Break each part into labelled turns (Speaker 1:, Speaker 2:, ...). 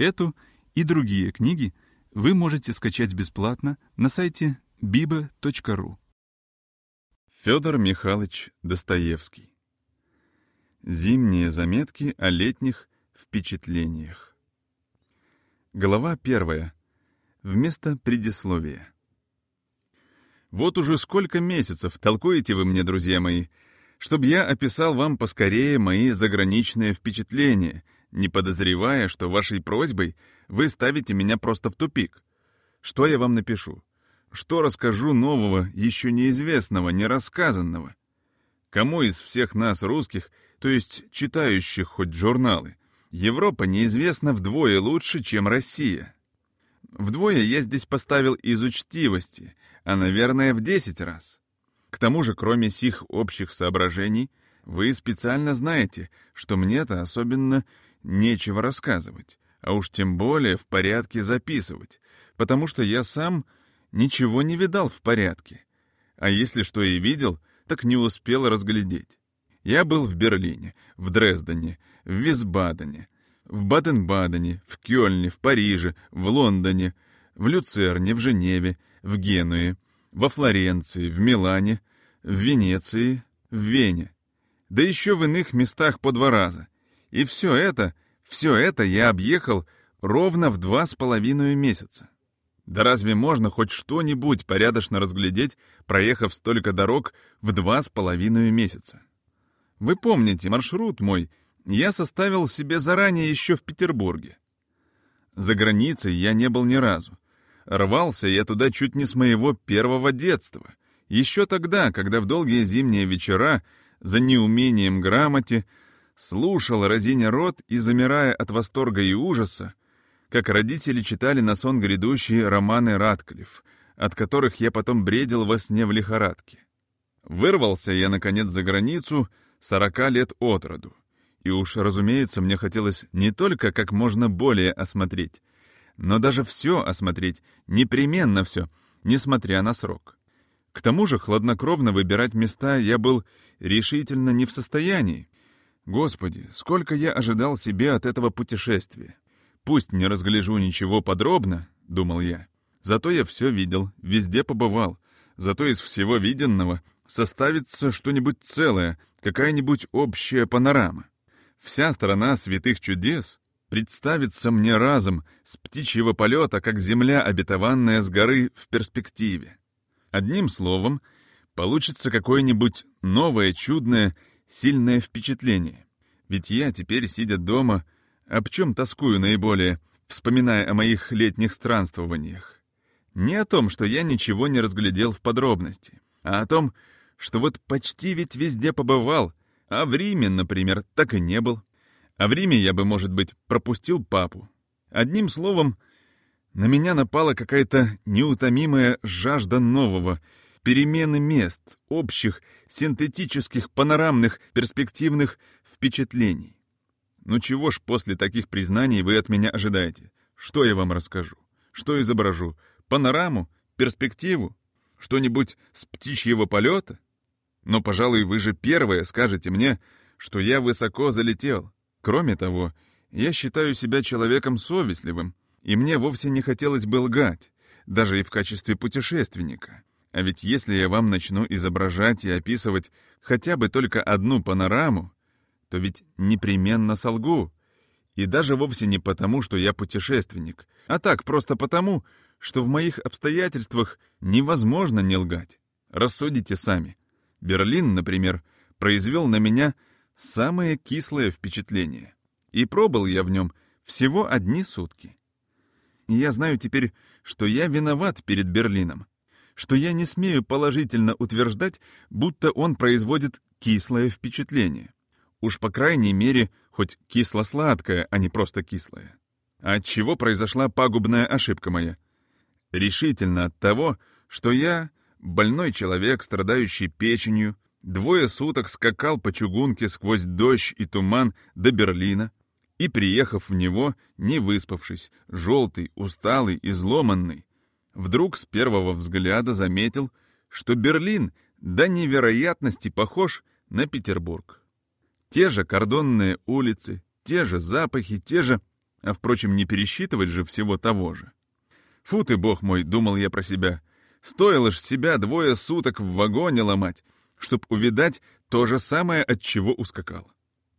Speaker 1: Эту и другие книги вы можете скачать бесплатно на сайте biba.ru. Федор Михайлович Достоевский. Зимние заметки о летних впечатлениях. Глава первая. Вместо предисловия. Вот уже сколько месяцев толкуете вы мне, друзья мои, чтобы я описал вам поскорее мои заграничные впечатления, не подозревая, что вашей просьбой вы ставите меня просто в тупик. Что я вам напишу? Что расскажу нового, еще неизвестного, нерассказанного? Кому из всех нас, русских, то есть читающих хоть журналы, Европа неизвестна вдвое лучше, чем Россия? Вдвое я здесь поставил из учтивости, а, наверное, в десять раз. К тому же, кроме сих общих соображений, вы специально знаете, что мне-то особенно нечего рассказывать, а уж тем более в порядке записывать, потому что я сам ничего не видал в порядке. А если что и видел, так не успел разглядеть. Я был в Берлине, в Дрездене, в Висбадене, в Баден-Бадене, в Кёльне, в Париже, в Лондоне, в Люцерне, в Женеве, в Генуе, во Флоренции, в Милане, в Венеции, в Вене, да еще в иных местах по два раза. И все это, все это я объехал ровно в два с половиной месяца. Да разве можно хоть что-нибудь порядочно разглядеть, проехав столько дорог в два с половиной месяца? Вы помните, маршрут мой я составил себе заранее еще в Петербурге. За границей я не был ни разу. Рвался я туда чуть не с моего первого детства. Еще тогда, когда в долгие зимние вечера, за неумением грамоте, слушал, разиня рот и замирая от восторга и ужаса, как родители читали на сон грядущие романы Ратклифф, от которых я потом бредил во сне в лихорадке. Вырвался я, наконец, за границу сорока лет от роду. И уж, разумеется, мне хотелось не только как можно более осмотреть, но даже все осмотреть, непременно все, несмотря на срок. К тому же хладнокровно выбирать места я был решительно не в состоянии. Господи, сколько я ожидал себе от этого путешествия. Пусть не разгляжу ничего подробно, — думал я. Зато я все видел, везде побывал. Зато из всего виденного составится что-нибудь целое, какая-нибудь общая панорама. Вся страна святых чудес представится мне разом с птичьего полета, как земля, обетованная с горы в перспективе. Одним словом, получится какое-нибудь новое, чудное, сильное впечатление. Ведь я теперь, сидя дома, об чем тоскую наиболее, вспоминая о моих летних странствованиях? Не о том, что я ничего не разглядел в подробности, а о том, что вот почти ведь везде побывал, а в Риме, например, так и не был. А в Риме я бы, может быть, пропустил папу. Одним словом, на меня напала какая-то неутомимая жажда нового, перемены мест, общих, синтетических, панорамных, перспективных впечатлений. Ну чего ж после таких признаний вы от меня ожидаете? Что я вам расскажу? Что изображу? Панораму? Перспективу? Что-нибудь с птичьего полета? Но, пожалуй, вы же первые скажете мне, что я высоко залетел. Кроме того, я считаю себя человеком совестливым, и мне вовсе не хотелось бы лгать, даже и в качестве путешественника. А ведь если я вам начну изображать и описывать хотя бы только одну панораму, то ведь непременно солгу. И даже вовсе не потому, что я путешественник, а так просто потому, что в моих обстоятельствах невозможно не лгать. Рассудите сами. Берлин, например, произвел на меня самое кислое впечатление. И пробыл я в нем всего одни сутки. И я знаю теперь, что я виноват перед Берлином, что я не смею положительно утверждать, будто он производит кислое впечатление. Уж по крайней мере, хоть кисло-сладкое, а не просто кислое. А от чего произошла пагубная ошибка моя? Решительно от того, что я больной человек, страдающий печенью, двое суток скакал по чугунке сквозь дождь и туман до Берлина и, приехав в него, не выспавшись, желтый, усталый, изломанный, вдруг с первого взгляда заметил, что Берлин до невероятности похож на Петербург. Те же кордонные улицы, те же запахи, те же... А, впрочем, не пересчитывать же всего того же. Фу ты, бог мой, думал я про себя. Стоило ж себя двое суток в вагоне ломать, чтоб увидать то же самое, от чего ускакал.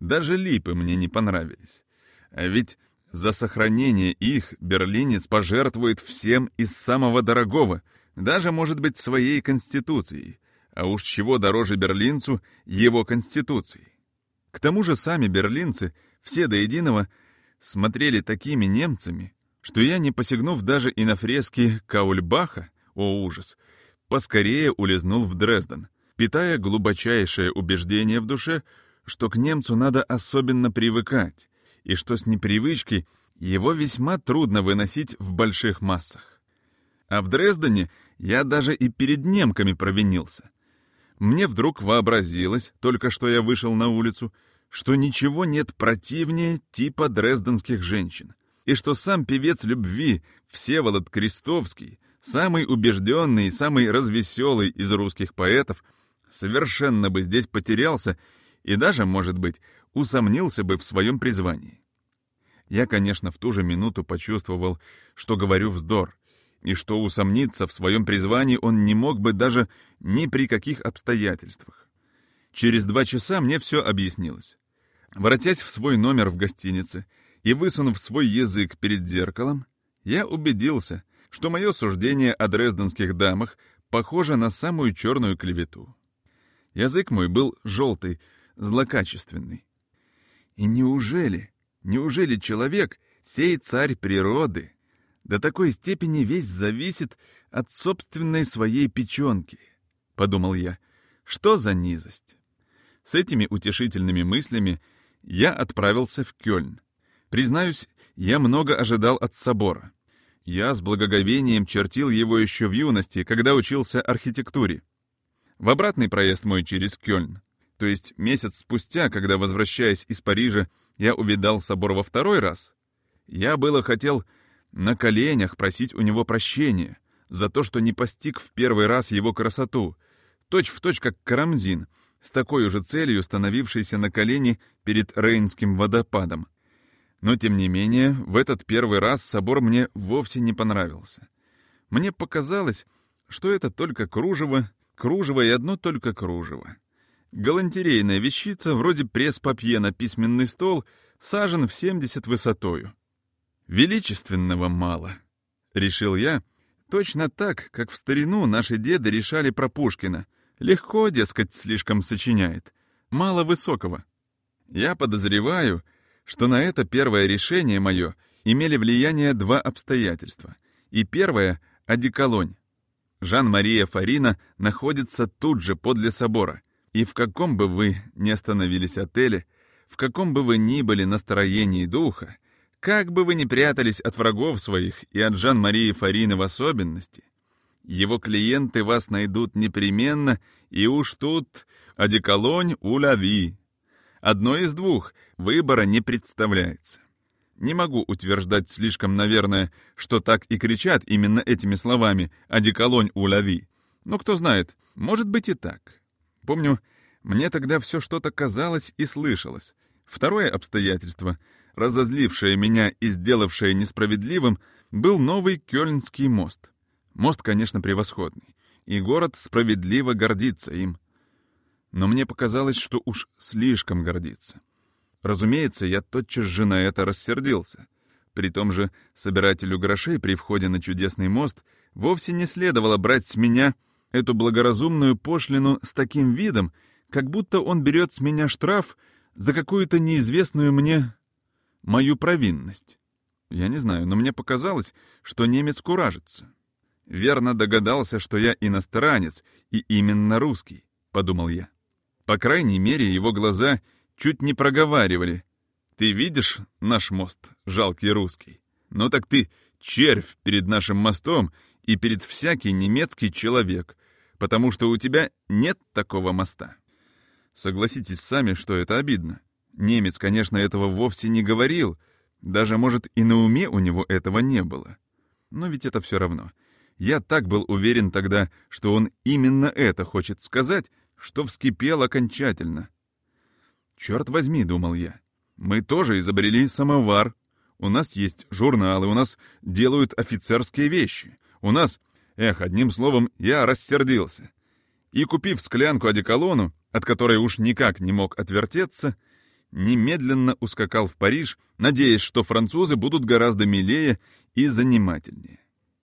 Speaker 1: Даже липы мне не понравились. А ведь за сохранение их берлинец пожертвует всем из самого дорогого, даже, может быть, своей конституцией. А уж чего дороже берлинцу его конституцией. К тому же сами берлинцы, все до единого, смотрели такими немцами, что я, не посягнув даже и на фрески Каульбаха, о ужас, поскорее улизнул в Дрезден, питая глубочайшее убеждение в душе, что к немцу надо особенно привыкать, и что с непривычки его весьма трудно выносить в больших массах. А в Дрездене я даже и перед немками провинился. Мне вдруг вообразилось, только что я вышел на улицу, что ничего нет противнее типа дрезденских женщин, и что сам певец любви Всеволод Крестовский, самый убежденный и самый развеселый из русских поэтов, совершенно бы здесь потерялся и даже, может быть, усомнился бы в своем призвании. Я, конечно, в ту же минуту почувствовал, что говорю вздор, и что усомниться в своем призвании он не мог бы даже ни при каких обстоятельствах. Через два часа мне все объяснилось. Воротясь в свой номер в гостинице и высунув свой язык перед зеркалом, я убедился, что мое суждение о дрезденских дамах похоже на самую черную клевету. Язык мой был желтый, злокачественный. И неужели, неужели человек, сей царь природы, до такой степени весь зависит от собственной своей печенки? Подумал я, что за низость? С этими утешительными мыслями я отправился в Кёльн. Признаюсь, я много ожидал от собора. Я с благоговением чертил его еще в юности, когда учился архитектуре. В обратный проезд мой через Кёльн, то есть месяц спустя, когда, возвращаясь из Парижа, я увидал собор во второй раз, я было хотел на коленях просить у него прощения за то, что не постиг в первый раз его красоту, точь-в-точь точь как Карамзин — с такой же целью становившийся на колени перед Рейнским водопадом. Но, тем не менее, в этот первый раз собор мне вовсе не понравился. Мне показалось, что это только кружево, кружево и одно только кружево. Галантерейная вещица, вроде пресс-папье на письменный стол, сажен в 70 высотою. Величественного мало, — решил я, точно так, как в старину наши деды решали про Пушкина — Легко, дескать, слишком сочиняет. Мало высокого. Я подозреваю, что на это первое решение мое имели влияние два обстоятельства. И первое — одеколонь. Жан-Мария Фарина находится тут же подле собора, и в каком бы вы ни остановились отеле, в каком бы вы ни были настроении духа, как бы вы ни прятались от врагов своих и от Жан-Марии Фарины в особенности, его клиенты вас найдут непременно, и уж тут одеколонь уляви. Одно из двух, выбора не представляется. Не могу утверждать слишком, наверное, что так и кричат именно этими словами «одеколонь уляви». Но кто знает, может быть и так. Помню, мне тогда все что-то казалось и слышалось. Второе обстоятельство, разозлившее меня и сделавшее несправедливым, был новый Кёльнский мост — Мост, конечно, превосходный, и город справедливо гордится им. Но мне показалось, что уж слишком гордится. Разумеется, я тотчас же на это рассердился. При том же собирателю грошей при входе на чудесный мост вовсе не следовало брать с меня эту благоразумную пошлину с таким видом, как будто он берет с меня штраф за какую-то неизвестную мне мою провинность. Я не знаю, но мне показалось, что немец куражится верно догадался, что я иностранец и именно русский, подумал я. По крайней мере, его глаза чуть не проговаривали. Ты видишь наш мост, жалкий русский? Ну так ты червь перед нашим мостом и перед всякий немецкий человек, потому что у тебя нет такого моста. Согласитесь сами, что это обидно. Немец, конечно, этого вовсе не говорил, даже, может, и на уме у него этого не было. Но ведь это все равно. Я так был уверен тогда, что он именно это хочет сказать, что вскипел окончательно. «Черт возьми», — думал я, — «мы тоже изобрели самовар. У нас есть журналы, у нас делают офицерские вещи. У нас... Эх, одним словом, я рассердился. И, купив склянку одеколону, от которой уж никак не мог отвертеться, немедленно ускакал в Париж, надеясь, что французы будут гораздо милее и занимательнее.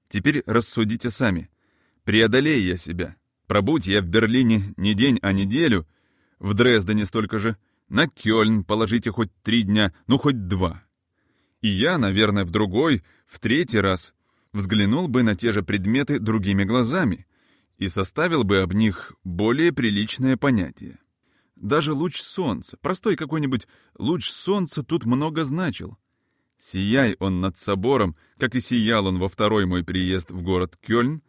Speaker 1: Теперь рассудите сами. Преодолей я себя. Пробудь я в Берлине не день, а неделю, в Дрездене столько же, на Кёльн положите хоть три дня, ну хоть два. И я, наверное, в другой, в третий раз взглянул бы на те же предметы другими глазами и составил бы об них более приличное понятие. Даже луч солнца, простой какой-нибудь луч солнца тут много значил. Сияй он над собором, как и сиял он во второй мой приезд в город Кёльн,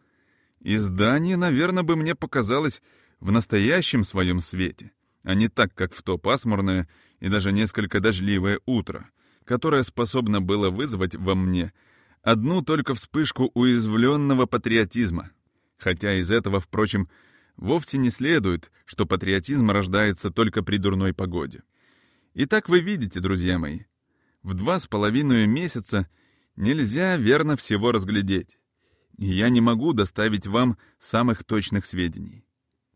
Speaker 1: и здание, наверное, бы мне показалось в настоящем своем свете, а не так, как в то пасмурное и даже несколько дождливое утро, которое способно было вызвать во мне одну только вспышку уязвленного патриотизма. Хотя из этого, впрочем, вовсе не следует, что патриотизм рождается только при дурной погоде. Итак, вы видите, друзья мои, в два с половиной месяца нельзя верно всего разглядеть. И я не могу доставить вам самых точных сведений.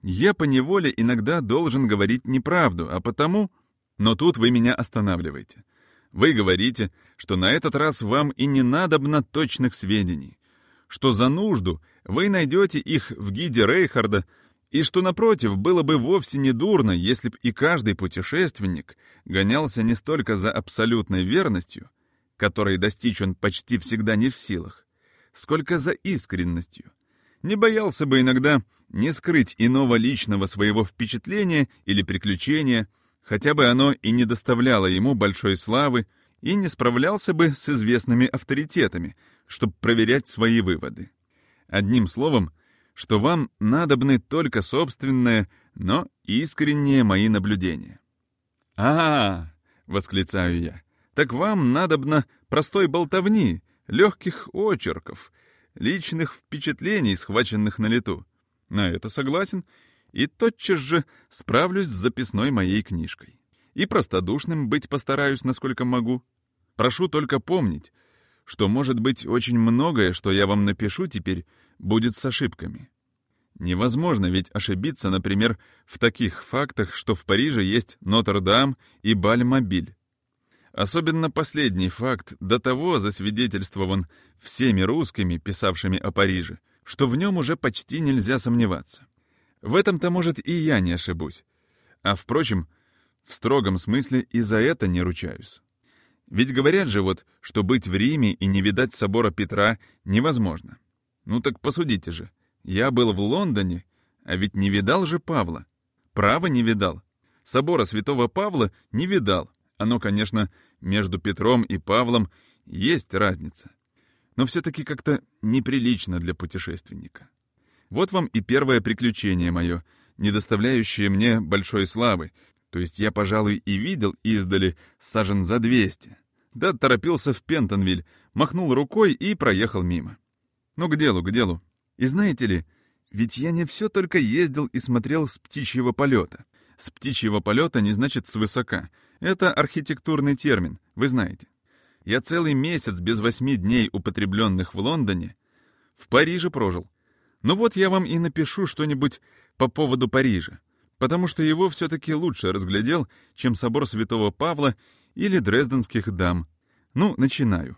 Speaker 1: Я поневоле иногда должен говорить неправду, а потому... Но тут вы меня останавливаете. Вы говорите, что на этот раз вам и не надобно точных сведений, что за нужду вы найдете их в гиде Рейхарда, и что, напротив, было бы вовсе не дурно, если б и каждый путешественник гонялся не столько за абсолютной верностью, которой достичь он почти всегда не в силах, сколько за искренностью — не боялся бы иногда не скрыть иного личного своего впечатления или приключения, хотя бы оно и не доставляло ему большой славы, и не справлялся бы с известными авторитетами, чтобы проверять свои выводы. Одним словом, что вам надобны только собственные, но искренние мои наблюдения. а, -а, -а восклицаю я. «Так вам надобно простой болтовни, легких очерков, личных впечатлений, схваченных на лету. На это согласен, и тотчас же справлюсь с записной моей книжкой. И простодушным быть постараюсь, насколько могу. Прошу только помнить, что, может быть, очень многое, что я вам напишу теперь, будет с ошибками. Невозможно ведь ошибиться, например, в таких фактах, что в Париже есть Нотр-Дам и Баль-Мобиль. Особенно последний факт до того засвидетельствован всеми русскими, писавшими о Париже, что в нем уже почти нельзя сомневаться. В этом-то, может, и я не ошибусь. А, впрочем, в строгом смысле и за это не ручаюсь. Ведь говорят же вот, что быть в Риме и не видать собора Петра невозможно. Ну так посудите же. Я был в Лондоне, а ведь не видал же Павла. Право не видал. Собора святого Павла не видал. Оно, конечно, между Петром и Павлом есть разница. Но все-таки как-то неприлично для путешественника. Вот вам и первое приключение мое, не доставляющее мне большой славы, то есть я, пожалуй, и видел издали сажен за 200. Да торопился в Пентонвиль, махнул рукой и проехал мимо. Ну, к делу, к делу. И знаете ли, ведь я не все только ездил и смотрел с птичьего полета. С птичьего полета не значит свысока, это архитектурный термин, вы знаете. Я целый месяц без восьми дней, употребленных в Лондоне, в Париже прожил. Ну вот я вам и напишу что-нибудь по поводу Парижа, потому что его все-таки лучше разглядел, чем собор Святого Павла или Дрезденских дам. Ну, начинаю.